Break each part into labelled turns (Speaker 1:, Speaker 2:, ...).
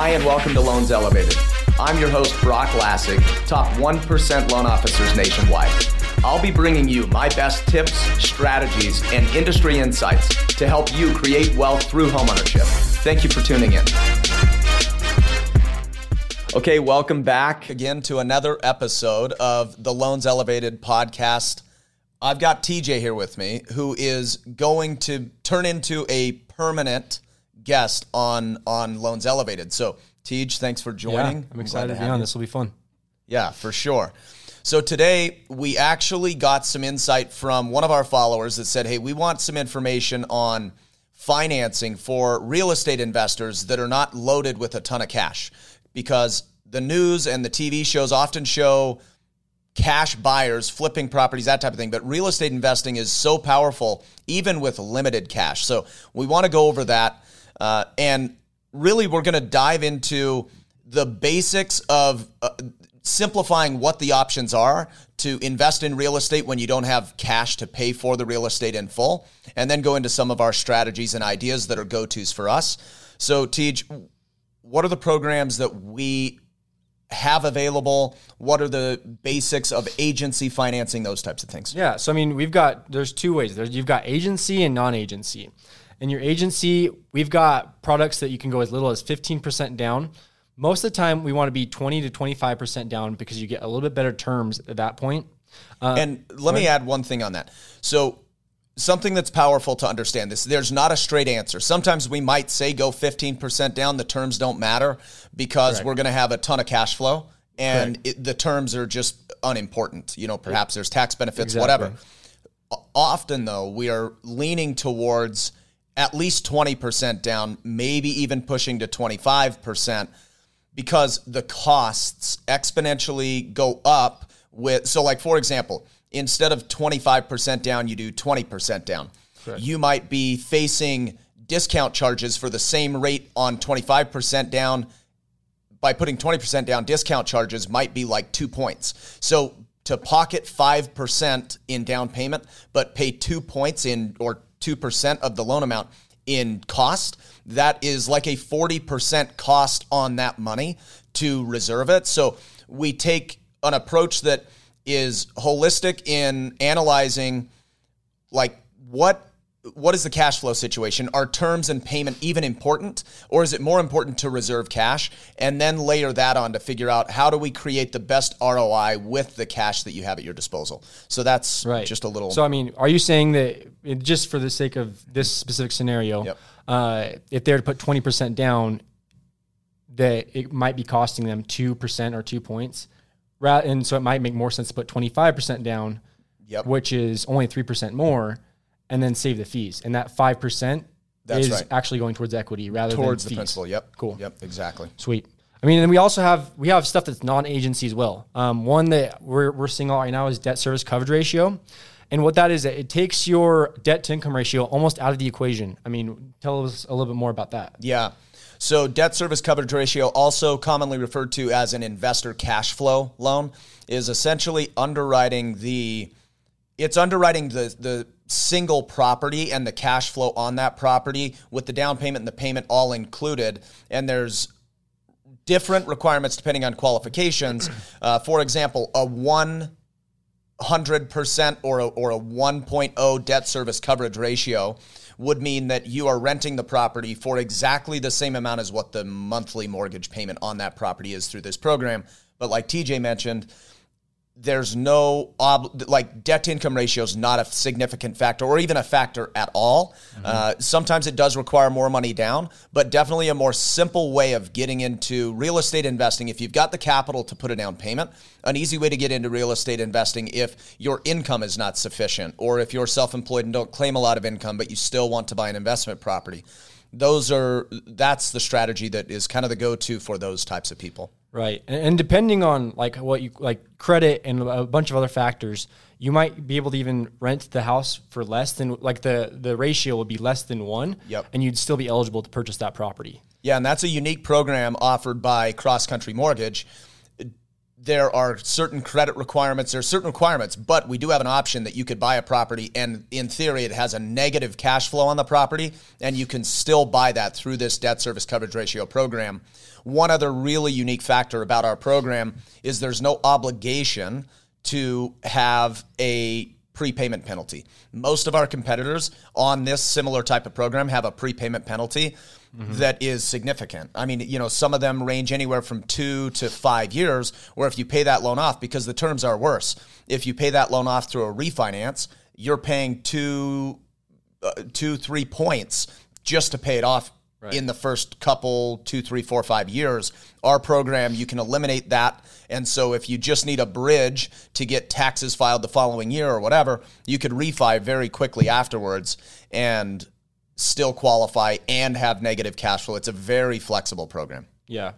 Speaker 1: Hi, and welcome to Loans Elevated. I'm your host, Broch Lassig, top 1% loan officers nationwide. I'll be bringing you my best tips, strategies, and industry insights to help you create wealth through homeownership. Thank you for tuning in. Okay, welcome back again to another episode of the Loans Elevated podcast. I've got TJ here with me, who is going to turn into a permanent guest on on Loans Elevated. So, TJ, thanks for joining.
Speaker 2: Yeah, I'm excited to, to be on. This will be fun.
Speaker 1: Yeah, for sure. So today we actually got some insight from one of our followers that said, "Hey, we want some information on financing for real estate investors that are not loaded with a ton of cash." Because the news and the TV shows often show cash buyers flipping properties, that type of thing. But real estate investing is so powerful, even with limited cash. So we want to go over that. Uh, and really, we're going to dive into the basics of uh, simplifying what the options are to invest in real estate when you don't have cash to pay for the real estate in full, and then go into some of our strategies and ideas that are go tos for us. So, TJ, what are the programs that we have available? What are the basics of agency financing, those types of things?
Speaker 2: Yeah. So, I mean, we've got, there's two ways. There's, you've got agency and non agency. In your agency, we've got products that you can go as little as 15% down. Most of the time, we want to be 20 to 25% down because you get a little bit better terms at that point.
Speaker 1: Uh, and let me add one thing on that. So, something that's powerful to understand this there's not a straight answer sometimes we might say go 15% down the terms don't matter because Correct. we're going to have a ton of cash flow and it, the terms are just unimportant you know perhaps there's tax benefits exactly. whatever often though we are leaning towards at least 20% down maybe even pushing to 25% because the costs exponentially go up with so like for example instead of 25% down, you do 20% down. Correct. You might be facing discount charges for the same rate on 25% down. By putting 20% down, discount charges might be like two points. So to pocket 5% in down payment, but pay two points in or 2% of the loan amount in cost, that is like a 40% cost on that money to reserve it. So we take an approach that is holistic in analyzing like what what is the cash flow situation? Are terms and payment even important, or is it more important to reserve cash and then layer that on to figure out how do we create the best ROI with the cash that you have at your disposal? So that's right. just a little.
Speaker 2: So I mean, are you saying that just for the sake of this specific scenario, yep. uh, if they're to put twenty percent down, that it might be costing them two percent or two points? and so it might make more sense to put 25% down, yep. which is only 3% more, and then save the fees. And that 5% That's is right. actually going towards equity rather
Speaker 1: towards
Speaker 2: than
Speaker 1: the principal. Yep.
Speaker 2: Cool.
Speaker 1: Yep. Exactly.
Speaker 2: Sweet. I mean, and we also have we have stuff that's non-agency as well. Um, one that we're we're seeing right now is debt service coverage ratio, and what that is, it takes your debt to income ratio almost out of the equation. I mean, tell us a little bit more about that.
Speaker 1: Yeah. So, debt service coverage ratio, also commonly referred to as an investor cash flow loan, is essentially underwriting the it's underwriting the the single property and the cash flow on that property with the down payment and the payment all included. And there's different requirements depending on qualifications. Uh, for example, a one hundred percent or a, or a 1.0 debt service coverage ratio would mean that you are renting the property for exactly the same amount as what the monthly mortgage payment on that property is through this program. But like TJ mentioned, there's no ob- like debt to income ratio is not a significant factor or even a factor at all. Mm-hmm. Uh, sometimes it does require more money down, but definitely a more simple way of getting into real estate investing. If you've got the capital to put a down payment, an easy way to get into real estate investing if your income is not sufficient or if you're self employed and don't claim a lot of income, but you still want to buy an investment property. Those are that's the strategy that is kind of the go to for those types of people.
Speaker 2: Right. And, and depending on like what you like credit and a bunch of other factors, you might be able to even rent the house for less than like the the ratio would be less than 1
Speaker 1: yep.
Speaker 2: and you'd still be eligible to purchase that property.
Speaker 1: Yeah, and that's a unique program offered by Cross Country Mortgage. There are certain credit requirements. There are certain requirements, but we do have an option that you could buy a property, and in theory, it has a negative cash flow on the property, and you can still buy that through this debt service coverage ratio program. One other really unique factor about our program is there's no obligation to have a prepayment penalty. Most of our competitors on this similar type of program have a prepayment penalty mm-hmm. that is significant. I mean, you know, some of them range anywhere from two to five years, where if you pay that loan off, because the terms are worse, if you pay that loan off through a refinance, you're paying two, uh, two, three points just to pay it off Right. in the first couple, two, three, four, five years. Our program, you can eliminate that. And so if you just need a bridge to get taxes filed the following year or whatever, you could refi very quickly afterwards. And still qualify and have negative cash flow. It's a very flexible program.
Speaker 2: Yeah.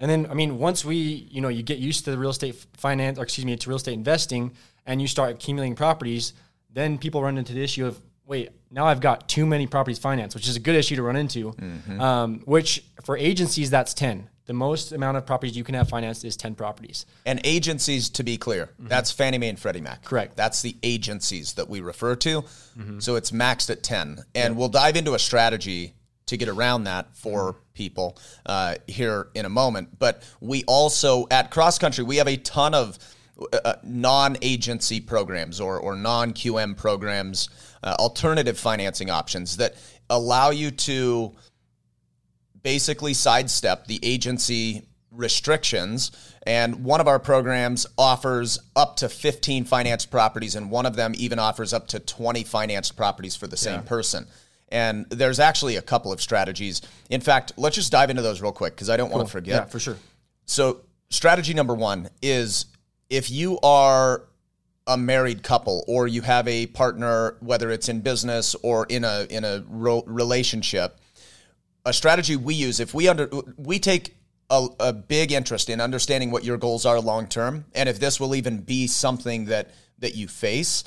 Speaker 2: And then, I mean, once we, you know, you get used to the real estate finance, or excuse me, to real estate investing, and you start accumulating properties, then people run into the issue of, wait, now I've got too many properties financed, which is a good issue to run into. Mm-hmm. Um, which for agencies, that's 10 the most amount of properties you can have financed is 10 properties.
Speaker 1: And agencies, to be clear, mm-hmm. that's Fannie Mae and Freddie Mac.
Speaker 2: Correct.
Speaker 1: That's the agencies that we refer to. Mm-hmm. So it's maxed at 10. And we'll dive into a strategy to get around that for mm-hmm. people uh, here in a moment. But we also, at Cross Country, we have a ton of uh, uh non agency programs or, or non QM programs, uh, alternative financing options that allow you to basically sidestep the agency restrictions. And one of our programs offers up to 15 financed properties, and one of them even offers up to 20 financed properties for the same yeah. person. And there's actually a couple of strategies. In fact, let's just dive into those real quick because I don't cool. want to forget.
Speaker 2: Yeah, for sure.
Speaker 1: So, strategy number one is if you are a married couple or you have a partner, whether it's in business or in a in a relationship, a strategy we use if we under we take a, a big interest in understanding what your goals are long term and if this will even be something that that you face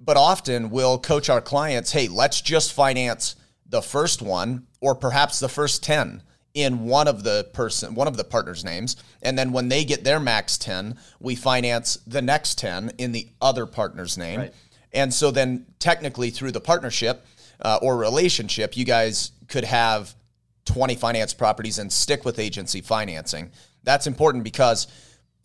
Speaker 1: but often we'll coach our clients hey let's just finance the first one or perhaps the first 10 in one of the person one of the partners names and then when they get their max 10 we finance the next 10 in the other partner's name right. and so then technically through the partnership uh, or relationship you guys could have 20 finance properties and stick with agency financing. That's important because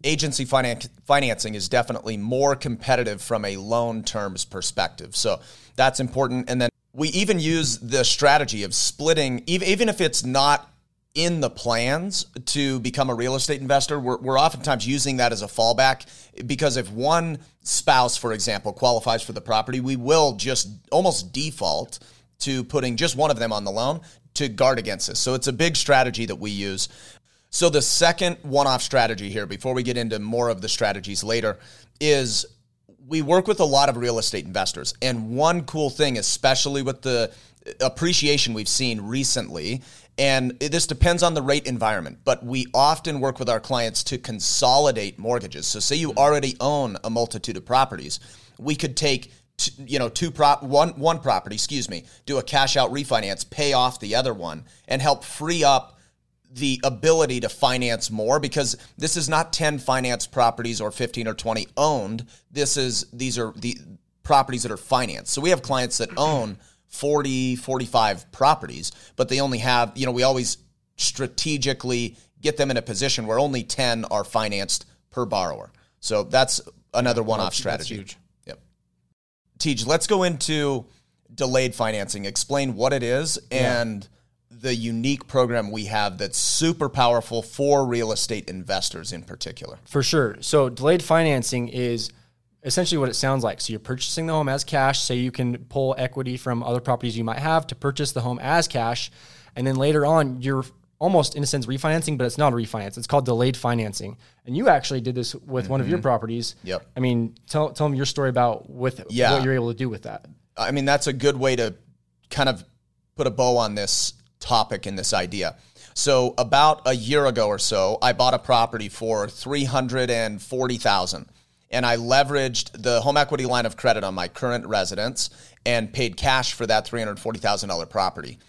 Speaker 1: agency finan- financing is definitely more competitive from a loan terms perspective. So that's important. And then we even use the strategy of splitting, even if it's not in the plans to become a real estate investor, we're, we're oftentimes using that as a fallback because if one spouse, for example, qualifies for the property, we will just almost default to putting just one of them on the loan to guard against this. So it's a big strategy that we use. So the second one-off strategy here, before we get into more of the strategies later, is we work with a lot of real estate investors. And one cool thing, especially with the appreciation we've seen recently, and this depends on the rate environment, but we often work with our clients to consolidate mortgages. So, say you mm-hmm. already own a multitude of properties, we could take you know two prop one one property excuse me do a cash out refinance pay off the other one and help free up the ability to finance more because this is not 10 finance properties or 15 or 20 owned. This is these are the properties that are financed. So we have clients that own 40 45 properties but they only have you know we always strategically get them in a position where only 10 are financed per borrower so that's another one-off strategy
Speaker 2: huge.
Speaker 1: TJ, let's go into delayed financing. Explain what it is and yeah. the unique program we have that's super powerful for real estate investors in particular.
Speaker 2: For sure. So, delayed financing is essentially what it sounds like. So, you're purchasing the home as cash. Say you can pull equity from other properties you might have to purchase the home as cash. And then later on, you're almost in a sense refinancing, but it's not a refinance. It's called delayed financing. And you actually did this with mm-hmm. one of your mm-hmm. properties.
Speaker 1: Yep.
Speaker 2: I mean, tell tell them your story about with yeah. what you're able to do with that.
Speaker 1: I mean, that's a good way to kind of put a bow on this topic and this idea. So about a year ago or so, I bought a property for 340,000 and I leveraged the home equity line of credit on my current residence and paid cash for that $340,000 property.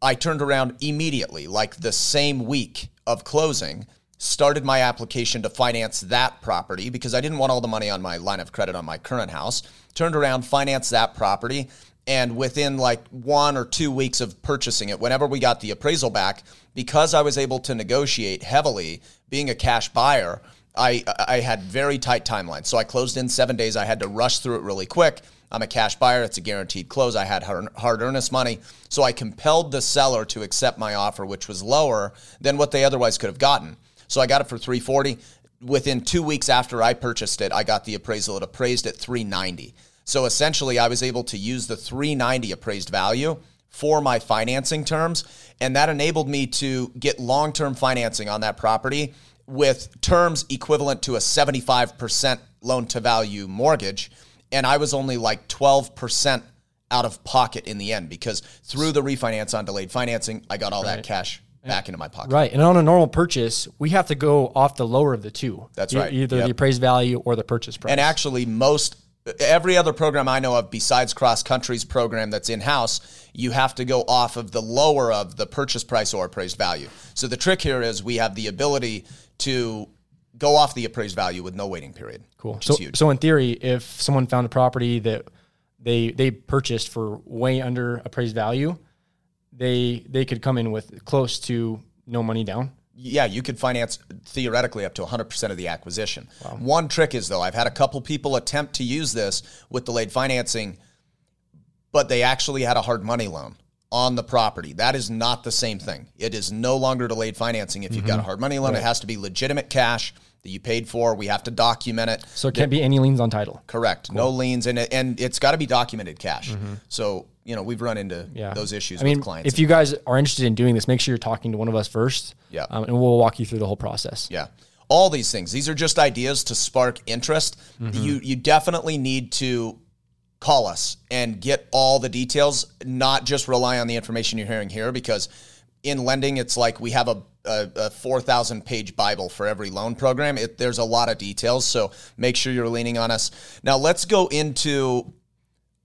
Speaker 1: I turned around immediately, like the same week of closing, started my application to finance that property because I didn't want all the money on my line of credit on my current house. Turned around, financed that property, and within like one or two weeks of purchasing it, whenever we got the appraisal back, because I was able to negotiate heavily, being a cash buyer, I I had very tight timelines. So I closed in seven days. I had to rush through it really quick. I'm a cash buyer. It's a guaranteed close. I had hard earnest money. So I compelled the seller to accept my offer, which was lower than what they otherwise could have gotten. So I got it for 340. Within two weeks after I purchased it, I got the appraisal. It appraised at 390. So essentially, I was able to use the 390 appraised value for my financing terms, and that enabled me to get long-term financing on that property with terms equivalent to a 75% loan to value mortgage and I was only like 12% out of pocket in the end because through the refinance on delayed financing, I got all right. that cash back into my pocket.
Speaker 2: Right. And on a normal purchase, we have to go off the lower of the two.
Speaker 1: That's right.
Speaker 2: Either yep. the appraised value or the purchase price.
Speaker 1: And actually, most every other program I know of besides Cross Country's program that's in house, you have to go off of the lower of the purchase price or appraised value. So the trick here is we have the ability to go off the appraised value with no waiting period.
Speaker 2: Cool. So, huge. so in theory, if someone found a property that they they purchased for way under appraised value, they they could come in with close to no money down.
Speaker 1: Yeah, you could finance theoretically up to 100% of the acquisition. Wow. One trick is though, I've had a couple people attempt to use this with delayed financing, but they actually had a hard money loan on the property. That is not the same thing. It is no longer delayed financing if you've mm-hmm. got a mm-hmm. hard money loan. Right. It has to be legitimate cash that you paid for. We have to document it.
Speaker 2: So it can't be any liens on title.
Speaker 1: Correct. Cool. No liens, and it, and it's got to be documented cash. Mm-hmm. So you know we've run into yeah. those issues I mean, clients.
Speaker 2: If you guys are interested in doing this, make sure you're talking to one of us first.
Speaker 1: Yeah,
Speaker 2: um, and we'll walk you through the whole process.
Speaker 1: Yeah. All these things. These are just ideas to spark interest. Mm-hmm. You you definitely need to call us and get all the details, not just rely on the information you're hearing here because in lending, it's like we have a, a, a 4,000 page Bible for every loan program. It, there's a lot of details, so make sure you're leaning on us. Now, let's go into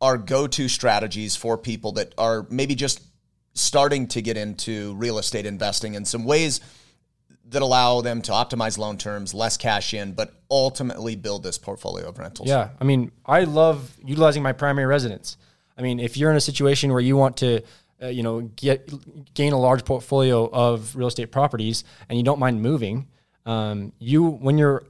Speaker 1: our go to strategies for people that are maybe just starting to get into real estate investing and some ways that allow them to optimize loan terms, less cash in, but ultimately build this portfolio of rentals.
Speaker 2: Yeah. I mean, I love utilizing my primary residence. I mean, if you're in a situation where you want to uh, you know, get gain a large portfolio of real estate properties, and you don't mind moving, um, you when you're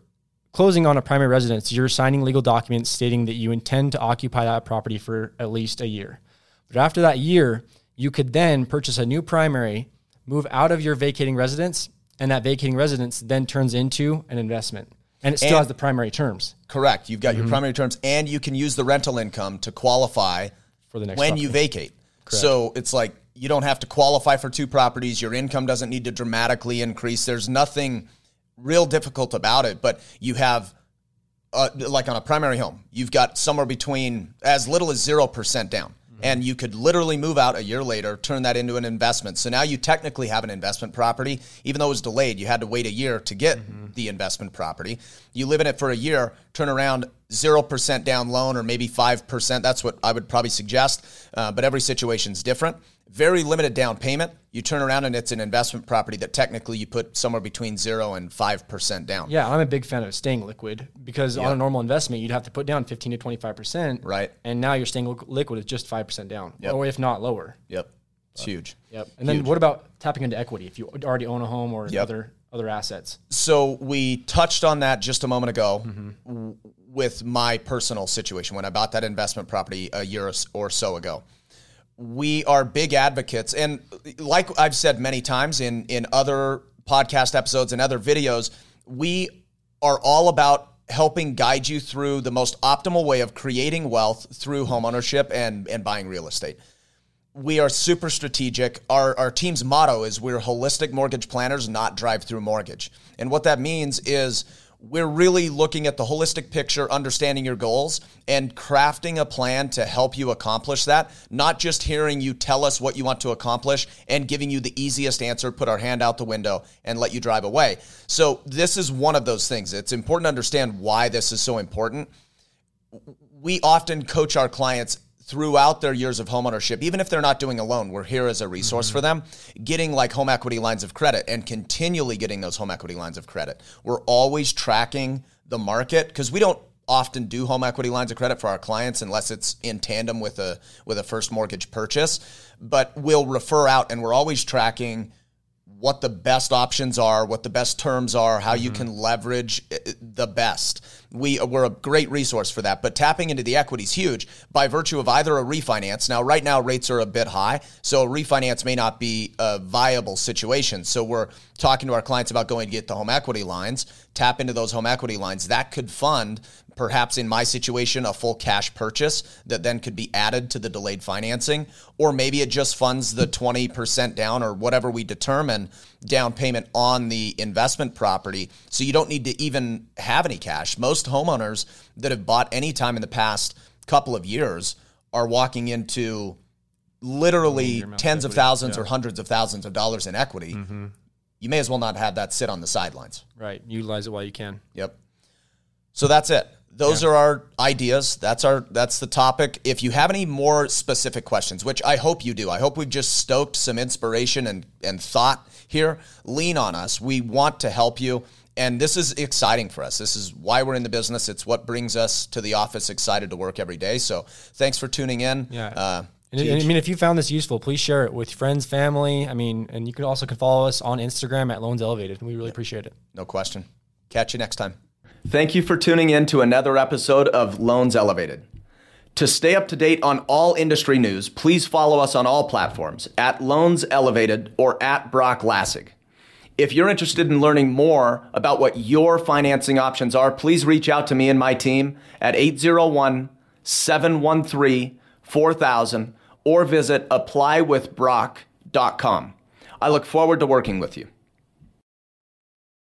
Speaker 2: closing on a primary residence, you're signing legal documents stating that you intend to occupy that property for at least a year. But after that year, you could then purchase a new primary, move out of your vacating residence, and that vacating residence then turns into an investment. And it still and, has the primary terms.
Speaker 1: Correct. You've got mm-hmm. your primary terms, and you can use the rental income to qualify for the next when property. you vacate. Correct. So it's like you don't have to qualify for two properties. Your income doesn't need to dramatically increase. There's nothing real difficult about it, but you have. Uh, like on a primary home, you've got somewhere between as little as 0% down. Mm-hmm. And you could literally move out a year later, turn that into an investment. So now you technically have an investment property. Even though it was delayed, you had to wait a year to get mm-hmm. the investment property. You live in it for a year, turn around 0% down loan or maybe 5%. That's what I would probably suggest. Uh, but every situation is different. Very limited down payment. You turn around and it's an investment property that technically you put somewhere between 0 and 5% down.
Speaker 2: Yeah, I'm a big fan of staying liquid because yep. on a normal investment, you'd have to put down 15 to 25%.
Speaker 1: Right.
Speaker 2: And now you're staying liquid with just 5% down, yep. or if not lower.
Speaker 1: Yep. It's huge.
Speaker 2: Yep. And huge. then what about tapping into equity if you already own a home or yep. other other assets?
Speaker 1: So we touched on that just a moment ago. Mm-hmm with my personal situation when I bought that investment property a year or so ago. We are big advocates, and like I've said many times in in other podcast episodes and other videos, we are all about helping guide you through the most optimal way of creating wealth through homeownership and and buying real estate. We are super strategic. Our our team's motto is we're holistic mortgage planners, not drive through mortgage. And what that means is we're really looking at the holistic picture, understanding your goals, and crafting a plan to help you accomplish that. Not just hearing you tell us what you want to accomplish and giving you the easiest answer, put our hand out the window, and let you drive away. So, this is one of those things. It's important to understand why this is so important. We often coach our clients throughout their years of homeownership, even if they're not doing a loan, we're here as a resource mm-hmm. for them, getting like home equity lines of credit and continually getting those home equity lines of credit. We're always tracking the market because we don't often do home equity lines of credit for our clients unless it's in tandem with a with a first mortgage purchase but we'll refer out and we're always tracking what the best options are, what the best terms are, how mm-hmm. you can leverage uh, the best. We, uh, we're a great resource for that. But tapping into the equity is huge by virtue of either a refinance. Now, right now, rates are a bit high, so a refinance may not be a viable situation. So we're talking to our clients about going to get the home equity lines, tap into those home equity lines. That could fund perhaps in my situation, a full cash purchase that then could be added to the delayed financing. Or maybe it just funds the 20% down or whatever we determine down payment on the investment property. So you don't need to even have any cash. Most homeowners that have bought any time in the past couple of years are walking into literally tens of thousands yeah. or hundreds of thousands of dollars in equity. Mm-hmm. You may as well not have that sit on the sidelines.
Speaker 2: Right. Utilize it while you can.
Speaker 1: Yep. So that's it those yeah. are our ideas. That's our that's the topic. If you have any more specific questions, which I hope you do, I hope we've just stoked some inspiration and and thought here. Lean on us. We want to help you. And this is exciting for us. This is why we're in the business. It's what brings us to the office excited to work every day. So thanks for tuning in.
Speaker 2: Yeah. Uh, and, and, I mean, if you found this useful, please share it with friends, family. I mean, and you can also can follow us on Instagram at Loans Elevated. We really appreciate it.
Speaker 1: No question. Catch you next time. Thank you for tuning in to another episode of Loans Elevated. To stay up to date on all industry news, please follow us on all platforms at Loans Elevated or at Broch Lassig. If you're interested in learning more about what your financing options are, please reach out to me and my team at 801 713 4000 or visit applywithbrock.com. I look forward to working with you.